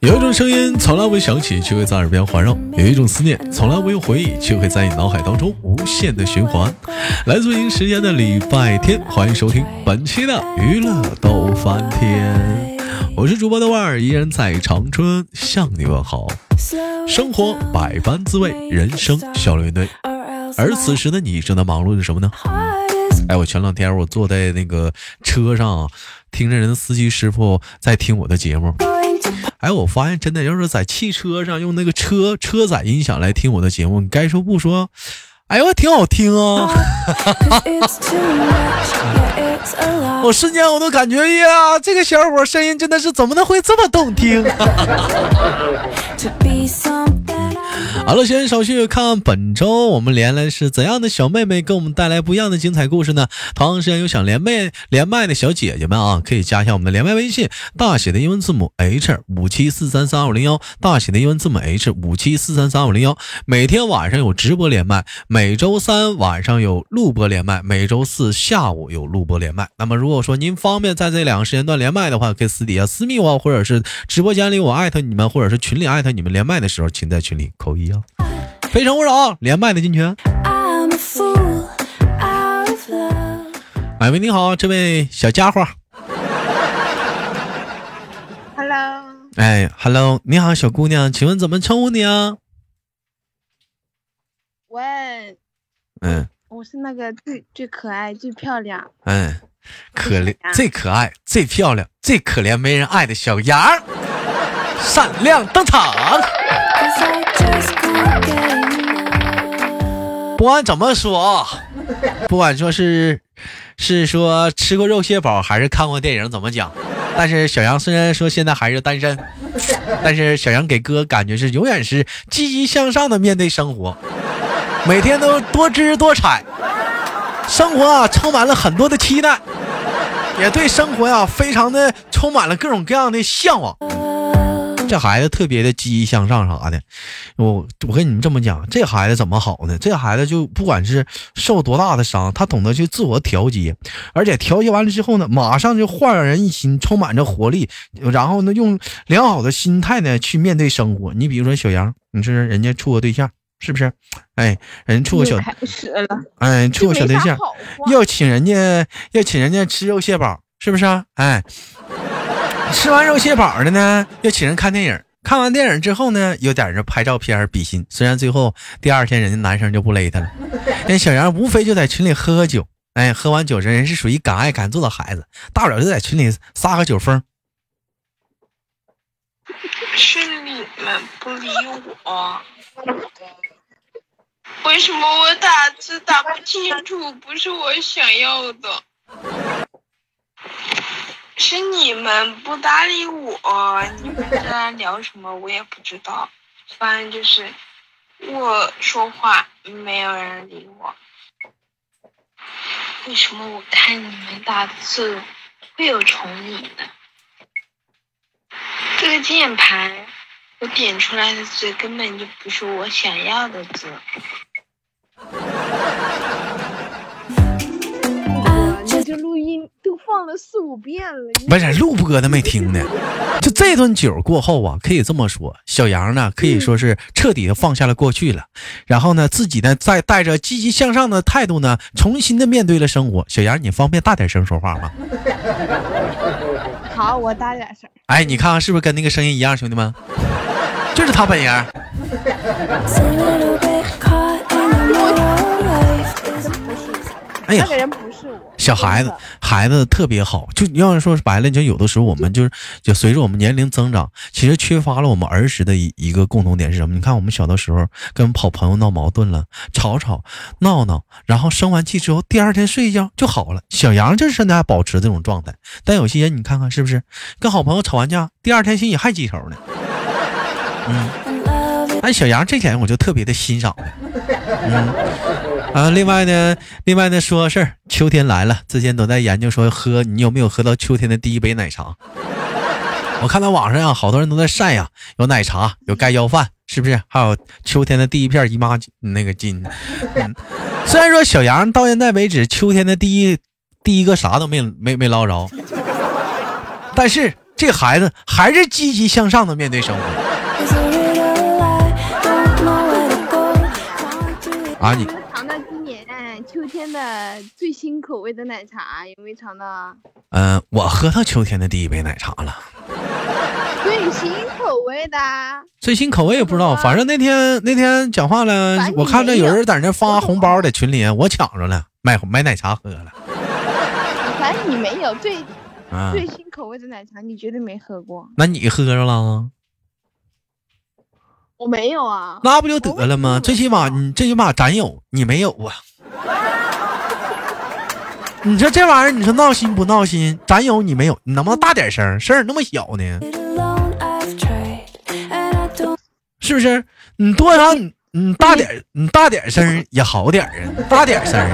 有一种声音从来未响起，却会在耳边环绕；有一种思念从来未有回忆，却会在你脑海当中无限的循环。来自北京时间的礼拜天，欢迎收听本期的娱乐逗翻天，我是主播豆瓣儿，依然在长春向你问好。生活百般滋味，人生笑脸对。而此时的你正在忙碌着什么呢？哎，我前两天我坐在那个车上，听着人司机师傅在听我的节目。哎，我发现真的，要是在汽车上用那个车车载音响来听我的节目，你该说不说？哎呦，挺好听啊！我瞬间我都感觉呀，这个小伙声音真的是怎么能会这么动听？好了，先手续看本周我们连来是怎样的小妹妹，给我们带来不一样的精彩故事呢？同样时间有想连麦连麦的小姐姐们啊，可以加一下我们的连麦微信，大写的英文字母 H 五七四三三二零幺，大写的英文字母 H 五七四三三二零幺。每天晚上有直播连麦，每周三晚上有录播连麦，每周四下午有录播连麦。那么如果说您方便在这两个时间段连麦的话，可以私底下私密我，或者是直播间里我艾特你们，或者是群里艾特你们连麦的时候，请在群里扣一。非诚勿扰，连麦的进群。哎喂，你好，这位小家伙。Hello。哎，Hello，你好，小姑娘，请问怎么称呼你啊？喂。嗯。我是那个最最可爱、最漂亮。嗯，可怜、最可爱、最漂亮、最可怜没人爱的小羊，闪亮登场。不管怎么说啊，不管说是是说吃过肉蟹堡，还是看过电影，怎么讲？但是小杨虽然说现在还是单身，但是小杨给哥感觉是永远是积极向上的面对生活，每天都多姿多彩，生活啊充满了很多的期待，也对生活呀非常的充满了各种各样的向往。这孩子特别的积极向上啥的，我我跟你们这么讲，这孩子怎么好呢？这孩子就不管是受多大的伤，他懂得去自我调节，而且调节完了之后呢，马上就焕然一新，充满着活力，然后呢，用良好的心态呢去面对生活。你比如说小杨，你说人家处个对象，是不是？哎，人处个小，哎，处个小对象，要请人家要请人家吃肉蟹堡，是不是？啊哎。吃完肉蟹堡的呢，又请人看电影。看完电影之后呢，有点儿拍照片比心。虽然最后第二天人家男生就不勒他了。人小杨无非就在群里喝喝酒，哎，喝完酒这人是属于敢爱敢做的孩子，大不了就在群里撒个酒疯。是你们不理我，为什么我打字打不清楚？不是我想要的。是你们不搭理我，你们在聊什么我也不知道，反正就是我说话没有人理我。为什么我看你们打字会有重影呢？这个键盘我点出来的字根本就不是我想要的字。这录音都放了四五遍了，不是录播的没听呢。就这顿酒过后啊，可以这么说，小杨呢可以说是彻底的放下了过去了，然后呢自己呢再带着积极向上的态度呢，重新的面对了生活。小杨，你方便大点声说话吗？好，我大点声。哎，你看看是不是跟那个声音一样，兄弟们？就是他本人。哎呀，那个人不是我。小孩子，孩子特别好。就要是说白了，就有的时候我们就是，就随着我们年龄增长，其实缺乏了我们儿时的一一个共同点是什么？你看我们小的时候跟好朋友闹矛盾了，吵吵闹闹，然后生完气之后，第二天睡一觉就好了。小杨就是现在还保持这种状态。但有些人你看看是不是，跟好朋友吵完架，第二天心里还记仇呢？嗯，哎，小杨这点我就特别的欣赏。嗯。啊，另外呢，另外呢，说个事儿，秋天来了，之前都在研究说喝，你有没有喝到秋天的第一杯奶茶？我看到网上啊，好多人都在晒呀，有奶茶，有盖浇饭，是不是？还有秋天的第一片姨妈那个巾。嗯，虽然说小杨到现在为止，秋天的第一第一个啥都没没没捞着，但是。这孩子还是积极向上的面对生活.啊！你年秋天的最新口味的奶茶？有没有尝到啊？嗯、我喝到秋天的第一杯奶茶了。最新口味的，最新口味也不知道，反正那天那天讲话了我看着有有人在那发红包在群里，我抢着了，买买奶茶喝了。反正你没有最啊，最新口味的奶茶，你绝对没喝过。那你喝着了？我没有啊，那不就得了吗？最起码你最起码咱有，你没有啊。你说这玩意儿，你说闹心不闹心？咱有你没有，你能不能大点声？声儿那么小呢是不是？你多少你你大点你大点声也好点儿啊，大点声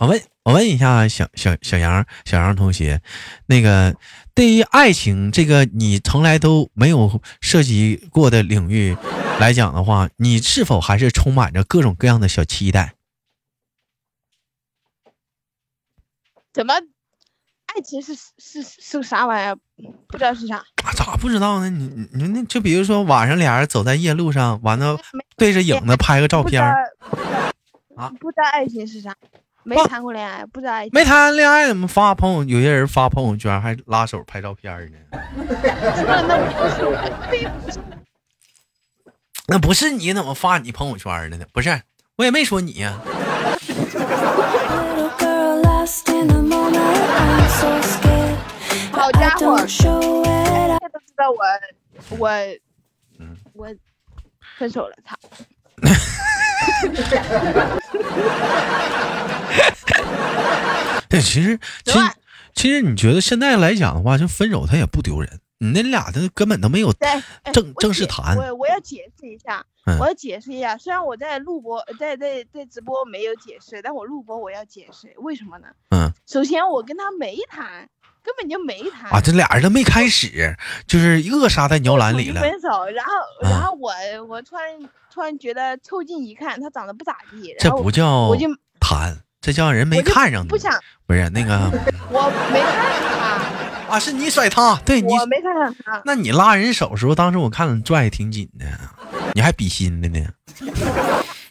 我问我问一下小小小杨小杨同学，那个对于爱情这个你从来都没有涉及过的领域来讲的话，你是否还是充满着各种各样的小期待？怎么？爱情是是是个啥玩意儿？不知道是啥。啊，咋不知道呢？你你你那就比如说晚上俩人走在夜路上，完了对着影子拍个照片儿，啊不知道爱情是啥，没谈过恋爱，不知道爱情。没谈恋爱怎么发朋友？有些人发朋友圈还拉手拍照片呢。那不是那不是你怎么发你朋友圈的呢？不是，我也没说你呀、我我嗯我分手了，操！对，其实其实其实你觉得现在来讲的话，就分手他也不丢人，你那俩的根本都没有。正正式谈我我要解释一下，嗯我要解释一下。虽然我在录播，在在在直播没有解释，但我录播我要解释，为什么呢？嗯首先我跟他没谈，根本就没谈。啊，这俩人都没开始，就是扼杀在摇篮里了。分手，然后啊然后我我突然突然觉得凑近一看，他长得不咋地，这不叫我就谈，这叫人没看上你。不想，不是那个我没看上他啊，是你甩他，对，你我没看上他。那你拉人手时候，当时我看你拽的挺紧的，你还比心的呢。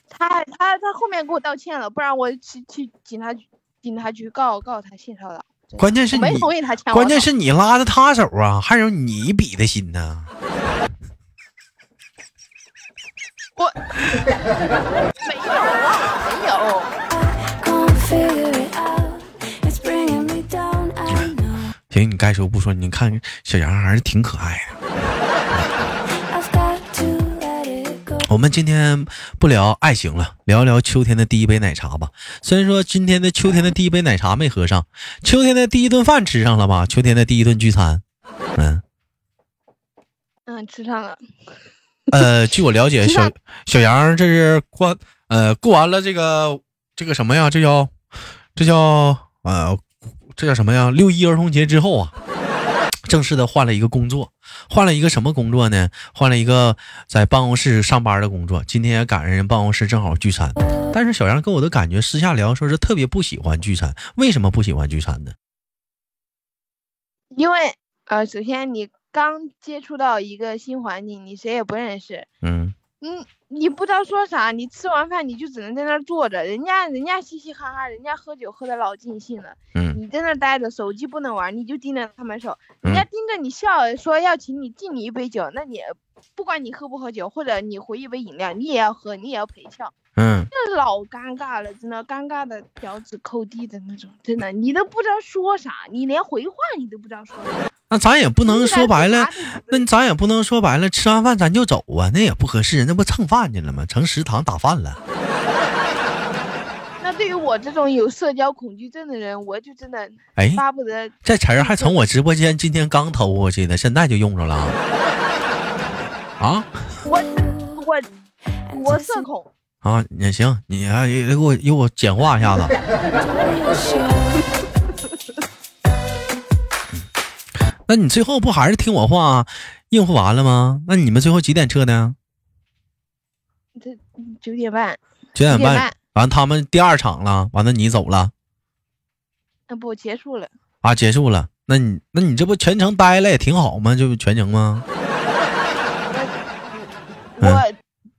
他他他后面给我道歉了，不然我去去警察局警察局告告他性骚扰。关键是你没同意他牵关键是你拉着他手啊，还有你比的心呢。我没有啊，没有。行，你该说不说，你看小杨还是挺可爱的。我们今天不聊爱情了，聊聊秋天的第一杯奶茶吧。虽然说今天的秋天的第一杯奶茶没喝上，秋天的第一顿饭吃上了吧？秋天的第一顿聚餐，嗯，嗯，吃上了。呃，据我了解，小小杨这是过呃过完了这个这个什么呀？这叫这叫呃这叫什么呀？六一儿童节之后啊，正式的换了一个工作，换了一个什么工作呢？换了一个在办公室上班的工作。今天也赶上人办公室正好聚餐，但是小杨给我的感觉，私下聊说是特别不喜欢聚餐。为什么不喜欢聚餐呢？因为呃，首先你刚接触到一个新环境，你谁也不认识，嗯嗯，你不知道说啥，你吃完饭你就只能在那儿坐着，人家人家嘻嘻哈哈，人家喝酒喝的老尽兴了，嗯你在那儿待着，手机不能玩，你就盯着他们手，嗯人家盯着你笑，说要请你敬你一杯酒，那你不管你喝不喝酒，或者你回一杯饮料，你也要喝，你也要陪笑，嗯，那老尴尬了，真的尴尬的脚趾抠地的那种，真的，你都不知道说啥，你连回话你都不知道说啥。那咱也不能说白了。那那咱也不能说白了，吃完饭咱就走啊，那也不合适，那不蹭饭去了吗？成食堂打饭了。那对于我这种有社交恐惧症的人，我就真的哎，巴不得这词儿还从我直播间今天刚偷过去的，现在就用着了啊我我我社恐，啊！也行，你还给我给我简化一下子。那你最后不还是听我话应付完了吗？那你们最后几点撤的？这九点半，九点半九点半。完，他们第二场了，完了你走了那不结束了，啊，结束了。那你那你这不全程待了也挺好吗？这不全程吗？嗯我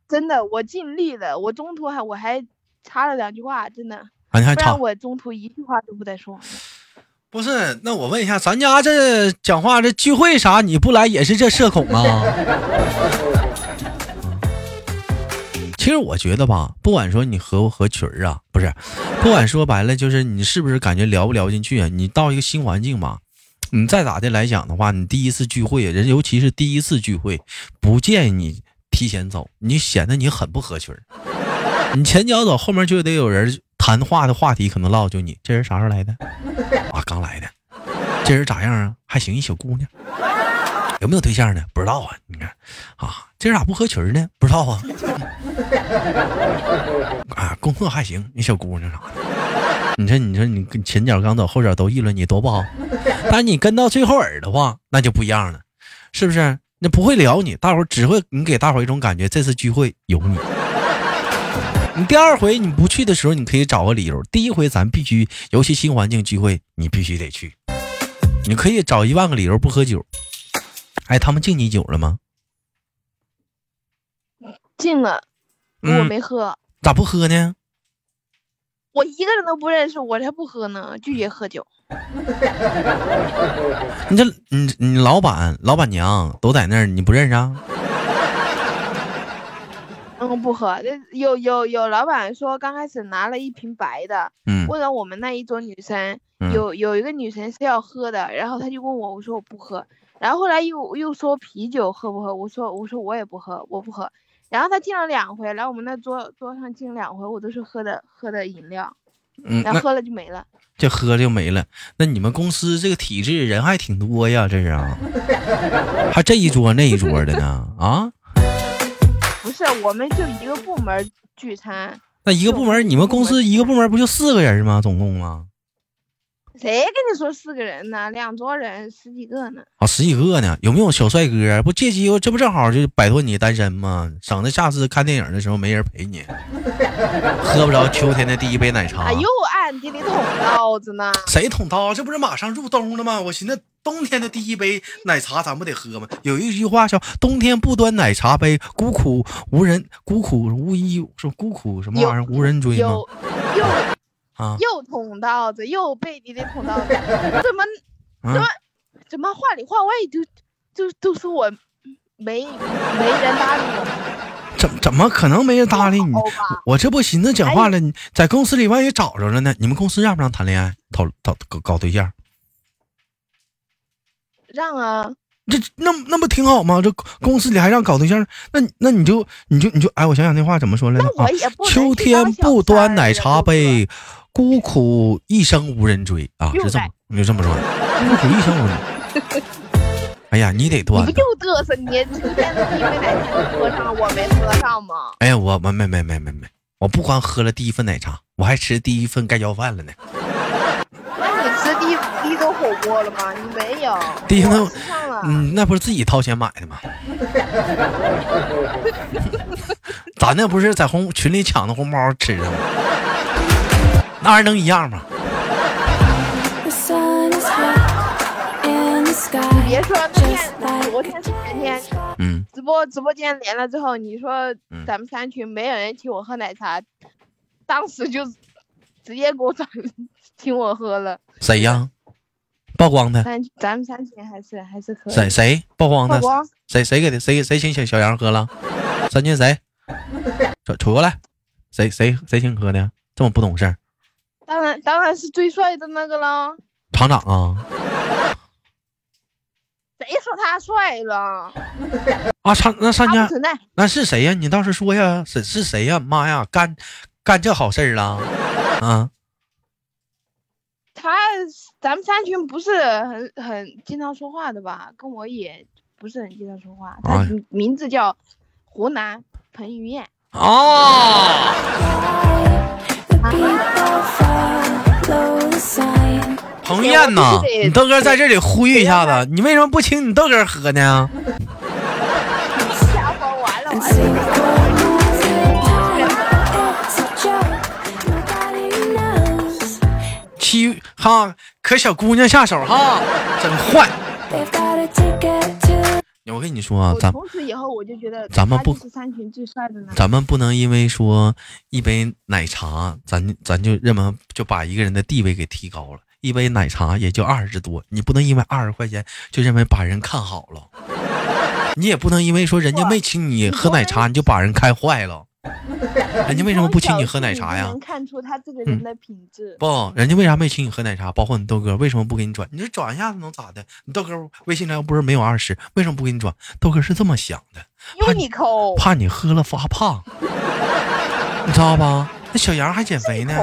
真的我尽力了，我中途还我还插了两句话，真的，啊，你还吵不然？我中途一句话都不带说。不是，那我问一下，咱家这讲话这聚会啥你不来也是这社恐啊？其实我觉得吧，不管说你合不合群儿啊，不是，不管说白了，就是你是不是感觉聊不聊进去啊？你到一个新环境吧，你再咋的来讲的话，你第一次聚会，人尤其是第一次聚会，不建议你提前走，你显得你很不合群。你前脚走，后面就得有人谈话的话题可能唠就你这人啥时候来的？啊，刚来的。这人咋样啊？还行，一小姑娘。有没有对象呢？不知道啊。你看啊，这人咋不合群呢？不知道啊。啊，工作还行，那小姑娘啥的。你说，你说你前脚刚走，后脚都议论你多不好。但你跟到最后耳的话，那就不一样了，是不是？那不会聊你，大伙儿只会你给大伙儿一种感觉，这次聚会有你。你第二回你不去的时候，你可以找个理由。第一回咱必须，尤其新环境聚会，你必须得去。你可以找一万个理由不喝酒。哎，他们敬你酒了吗？敬了，我嗯没喝，咋不喝呢？我一个人都不认识，我才不喝呢，拒绝喝酒。你这你你老板老板娘都在那儿，你不认识啊？嗯，不喝。这有有有老板说刚开始拿了一瓶白的，嗯问了我们那一桌女生，嗯有有一个女生是要喝的，然后他就问我，我说我不喝，然后后来又又说啤酒喝不喝，我说我说我也不喝，我不喝。然后他进了两回，来我们那桌桌上进了两回，我都是喝的喝的饮料，嗯，然后喝了就没了。这喝就没了。那你们公司这个体制人还挺多呀，这是啊？还这一桌那一桌的呢？啊？不是，我们就一个部门聚餐，那一个部门，你们公司一个部门不就四个人吗？总共啊？谁跟你说四个人呢？两桌人十几个呢。啊，十几个呢？有没有小帅哥？不借机会，这不正好就摆脱你单身吗？省得下次看电影的时候没人陪你，喝不着秋天的第一杯奶茶。啊，又暗地里捅刀子呢。谁捅刀？这不是马上入冬了吗？我寻思冬天的第一杯奶茶咱不得喝吗？有一句话叫“冬天不端奶茶杯，孤苦无人，孤苦无依，说孤苦什么玩意儿无人追吗又？又啊又捅刀子，又背地里捅刀子，怎么怎么啊！怎么话里话外就就都说我没没人搭理我，怎怎么可能没人搭理你？我这不寻思讲话了，你在公司里万一找着了呢？你们公司让不让谈恋爱、讨讨搞搞对象？让啊，这那那不挺好吗？这公司里还让搞对象，那那你就你就你就哎，我想想那话怎么说来着啊秋天不端奶茶杯，孤苦一生无人追啊！又是这么你就这么说，孤苦一生无人。哎呀，你得你端呐。不就嘚瑟？你秋天的第一杯奶茶喝上，我没喝上吗？哎呀，我没没没没没没，我不光喝了第一份奶茶，我还吃第一份盖浇饭了呢。那你吃第一第一顿火锅了吗？你没有，第一顿上了。嗯，那不是自己掏钱买的吗？咱那不是在红群里抢的红包吃的吗？那玩意儿能一样吗？The sun is hot in the sky. 别说播直播间连了之后，你说嗯咱们三群没有人请我喝奶茶，当时就直接给我找请我喝了。谁呀？曝光的？三咱们三群还是还是可以。谁谁曝光的？曝光谁谁给的？谁谁请小小杨喝了？三群谁？瞅瞅过来，谁谁谁请喝的？这么不懂事儿？当然当然是最帅的那个了。厂长啊谁说他帅了？啊！厂那三家。那是谁呀？你倒是说呀，是是谁呀？妈呀，干干这好事儿了啊！他咱们三群不是很很经常说话的吧？跟我也不是很经常说话。他哎名名字叫湖南彭于晏。啊！The people follow the sign. 彭于晏呐你豆哥在这里呼吁一下子，你为什么不请你豆哥喝呢？七哈可可小姑娘下手哈，真坏。我跟你说啊，咱从此以后我就觉得咱们不他就是三群最帅的男。咱们不能因为说一杯奶茶，咱咱就认为就把一个人的地位给提高了。一杯奶茶也就二十多，你不能因为二十块钱就认为把人看好了。你也不能因为说人家没请你喝奶茶，你就把人开坏了。人家为什么不请你喝奶茶呀能？看出他这个人的品质。不，人家为啥没请你喝奶茶？包括你豆哥为什么不给你转？你这转一下子能咋的？你豆哥微信上又不是没有二十，为什么不给你转？豆哥是这么想的，因为你抠，怕你喝了发胖，你知道吧？那小杨还减肥呢。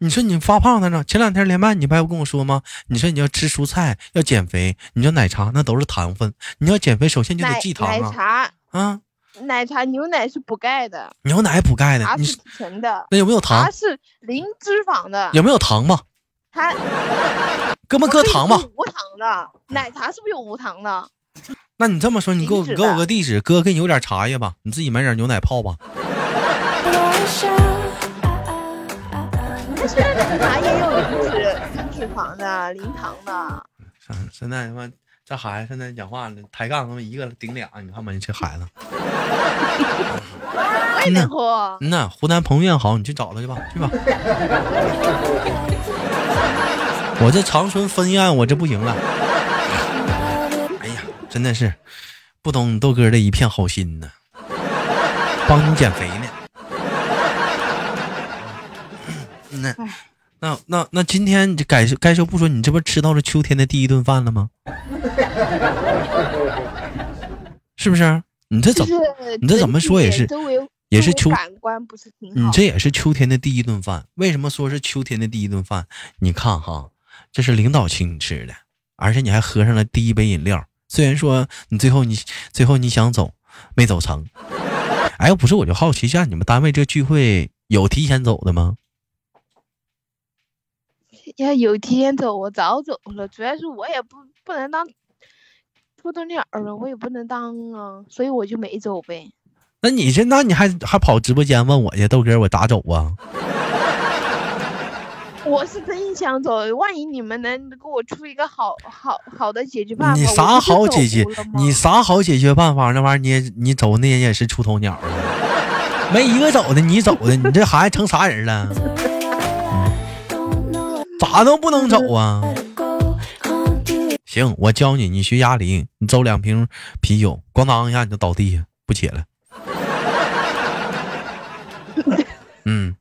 你说你发胖了呢？前两天连麦你不还跟我说吗？你说你要吃蔬菜，要减肥，你要奶茶那都是糖分，你要减肥首先就得忌糖啊奶茶啊！奶茶牛奶是补钙的，牛奶补钙的，你是纯的，那有没有糖它？是零脂肪的，有没有糖吧？它哥们搁糖吧可以？是无糖的，奶茶是不是有无糖的？那你这么说，你给我给我个地址，哥给你邮点茶叶吧，你自己买点牛奶泡吧。茶也有零脂零脂肪的，零糖的。现现在他妈这孩子现在讲话了，抬杠他妈一个顶俩，你看吧，你这孩子。我也能喝，嗯呐，湖南彭于晏好，你去找他去吧，去吧。我这长春分院，我这不行了。哎呀，真的是不懂你豆哥的一片好心呢，帮你减肥呢。那那那今天你这该说该说不说，你这不吃到了秋天的第一顿饭了吗？是不是？你这怎么？就是你这怎么说也是也是秋感官不是挺好。你这也是秋天的第一顿饭。为什么说是秋天的第一顿饭？你看哈，这是领导请你吃的，而且你还喝上了第一杯饮料。虽然说你最后你最后你想走，没走成。哎，不是我就好奇一下，你们单位这聚会有提前走的吗？要有提前走，我早走了。主要是我也不不能当出头鸟儿了，我也不能当啊，所以我就没走呗。那你这，那你还还跑直播间问我去，豆哥我咋走啊？我是真想走，万一你们能给我出一个好好好的解决办法，你啥好解决你啥好解决办法？那玩意儿你也你走那人也是出头鸟啊，没一个走的，你走的，你这孩子成啥人了？咋都不能走啊.行，我教你，你学哑铃，你走两瓶啤酒，咣当一下你就倒地下不起来。嗯，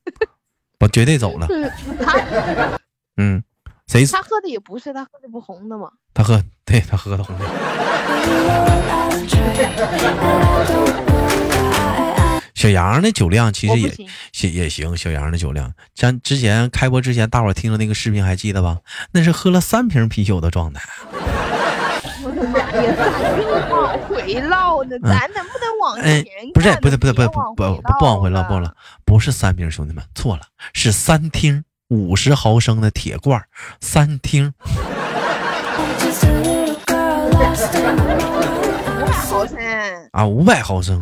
我绝对走了。嗯他嗯，谁他喝的也不是，他喝的不红的吗。他喝？对他喝的红酒。小杨的酒量其实也行，也也行，小杨的酒量，咱之前开播之前，大伙儿听的那个视频还记得吧？那是喝了三瓶啤酒的状态。我的妈呀，咱又往回唠呢，咱能不能往哎前，不是，看不是，不是，不是，不不回不不往回了，了不了，不是三瓶，兄弟们错了，是三听五十毫升的铁罐，三听 毫升。啊，五百毫升。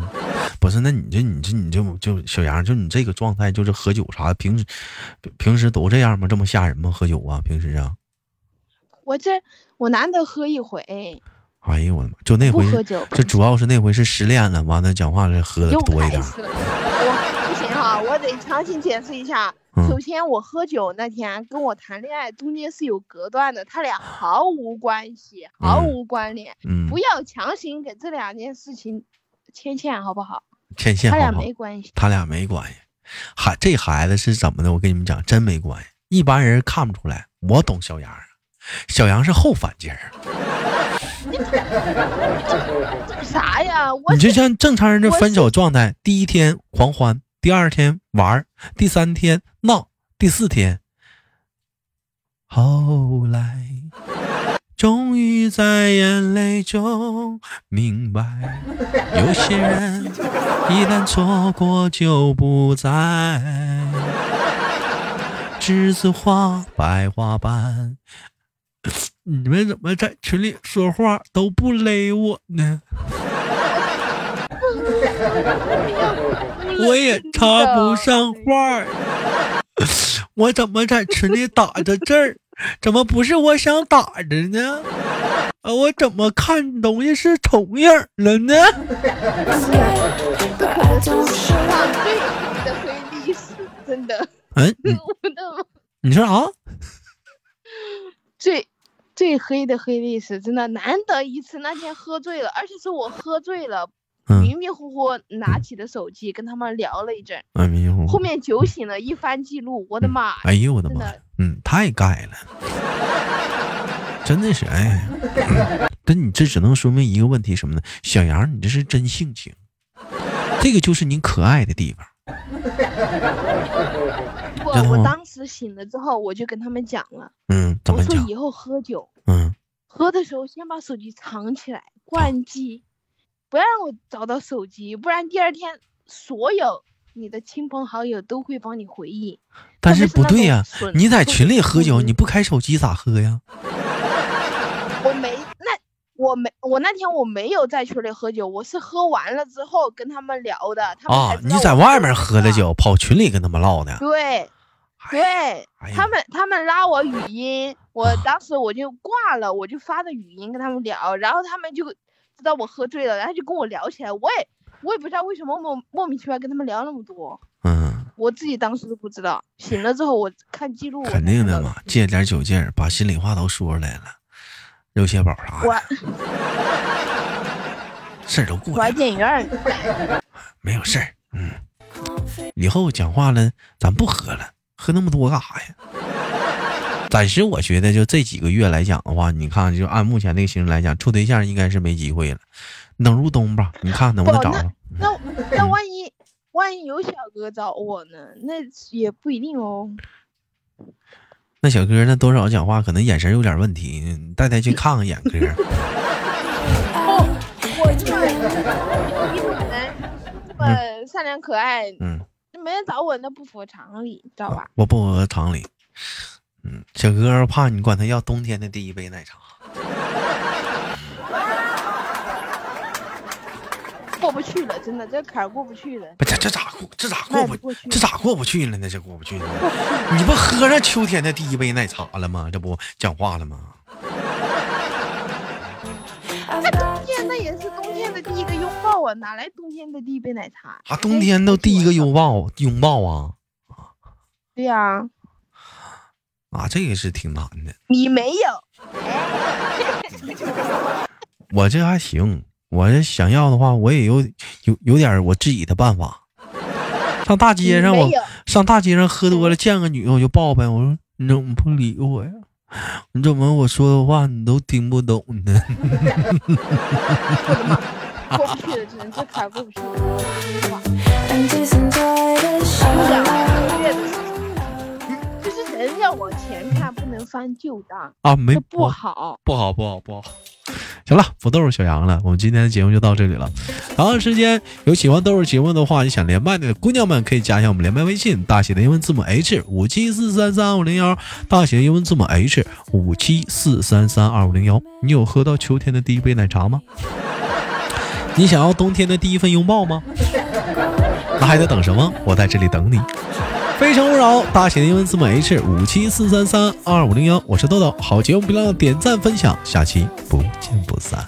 不是，那你这你这你就就小杨，就你这个状态，就是喝酒啥的，平时平时都这样吗？这么吓人吗？喝酒啊，平时啊？我这我难得喝一回，哎呦我的妈！就那回不喝酒，这主要是那回是失恋了，完了讲话是喝的多一点。我不行哈，我得强行解释一下。嗯首先，我喝酒那天跟我谈恋爱中间是有隔断的，他俩毫无关系，毫嗯无关联。嗯不，要强行给这两件事情牵线，好不好？牵线他俩？没关系。他俩没关系。孩这孩子是怎么的？我跟你们讲，真没关系。一般人看不出来，我懂小杨，小杨是后反劲儿。啥呀？我你就像正常人的分手状态，第一天狂欢，第二天玩，第三天闹，第四天，后来终于在眼泪中明白，有些人一旦错过就不再。栀子花白花瓣，你们怎么在群里说话都不勒我呢？我也插不上话儿，我怎么在群里打着字儿，怎么不是我想打的呢？啊，我怎么看东西是重影了呢 I don't show. 场最黑的黑历史，真 的，嗯，你说啥？最最黑的黑历史，真的难得一次。那天喝醉了，而且是我喝醉了，嗯，迷迷糊糊拿起的手机跟他们聊了一阵，哎迷糊糊。后面酒醒了，一番记录，我的妈呀！哎呦我的妈！嗯，太盖了，真的是哎。但你这只能说明一个问题什么呢？小杨，你这是真性情，这个就是你可爱的地方。不，真的吗我当时醒了之后，我就跟他们讲了，嗯，怎我么讲？说以后喝酒，嗯，喝的时候先把手机藏起来，关机，不要让我找到手机，不然第二天所有你的亲朋好友都会帮你回忆。但是不对呀、你在群里喝酒，你不开手机咋喝呀？我没那我没我那天我没有在群里喝酒，我是喝完了之后跟他们聊的。他们啊你在外面喝的的。酒，跑群里跟他们唠的。对对，哎他们他们拉我语音，我当时我就挂了，我就发的语音跟他们聊，然后他们就知道我喝醉了，然后就跟我聊起来。我也我也不知道为什么莫莫名其妙跟他们聊那么多，嗯，我自己当时都不知道。醒了之后我看记录，肯定的嘛，借点酒劲儿，把心里话都说出来了。肉蟹堡啥的，事儿都过我还去了，电影院。没有事儿。嗯，以后讲话了，咱不喝了，喝那么多干啥呀？暂时我觉得就这几个月来讲的话，你看，就按目前这个形势来讲，处对象应该是没机会了。等入冬吧，你看能不能找着？那那万一万一有小哥找我呢？那也不一定哦。那小哥那多少讲话可能眼神有点问题，你带他去看看眼科。我这么善良可爱，嗯，没人找我，那不符合常理，知道吧？我不符合常理。嗯，小哥怕你管他要冬天的第一杯奶茶。过不去了，真的，这坎儿过不去了。不，这这咋过？这咋过不？这咋过不去了呢？这过不去了。你不喝上秋天的第一杯奶茶了吗？这不讲话了吗 那冬天那也是冬天的第一个拥抱啊，哪来冬天的第一杯奶茶？啊，冬天都第一个拥抱拥抱啊对呀、啊，这个是挺难的。你没有，我这还行，我这想要的话，我也有有有点我自己的办法。上大街上我上大街上喝多了，见个女的我就抱呗。我说你怎么不理我呀？你怎么我说的话你都听不懂呢？过不去了，真的这坎儿过不去翻旧账，啊，没不好。不好，不好，不好。行了，不逗小杨了，我们今天的节目就到这里了。同样时间有喜欢豆儿节目的话，你想连麦的姑娘们可以加一下我们连麦微信，大写的英文字母 H 五七四三三二五零幺，大写的英文字母 H 五七四三三二五零幺。你有喝到秋天的第一杯奶茶吗？你想要冬天的第一份拥抱吗？那还在等什么？我在这里等你。非诚勿扰，大写的英文字母 H 五七四三三二五零幺，我是豆豆，好节目别忘点赞分享，下期不见不散。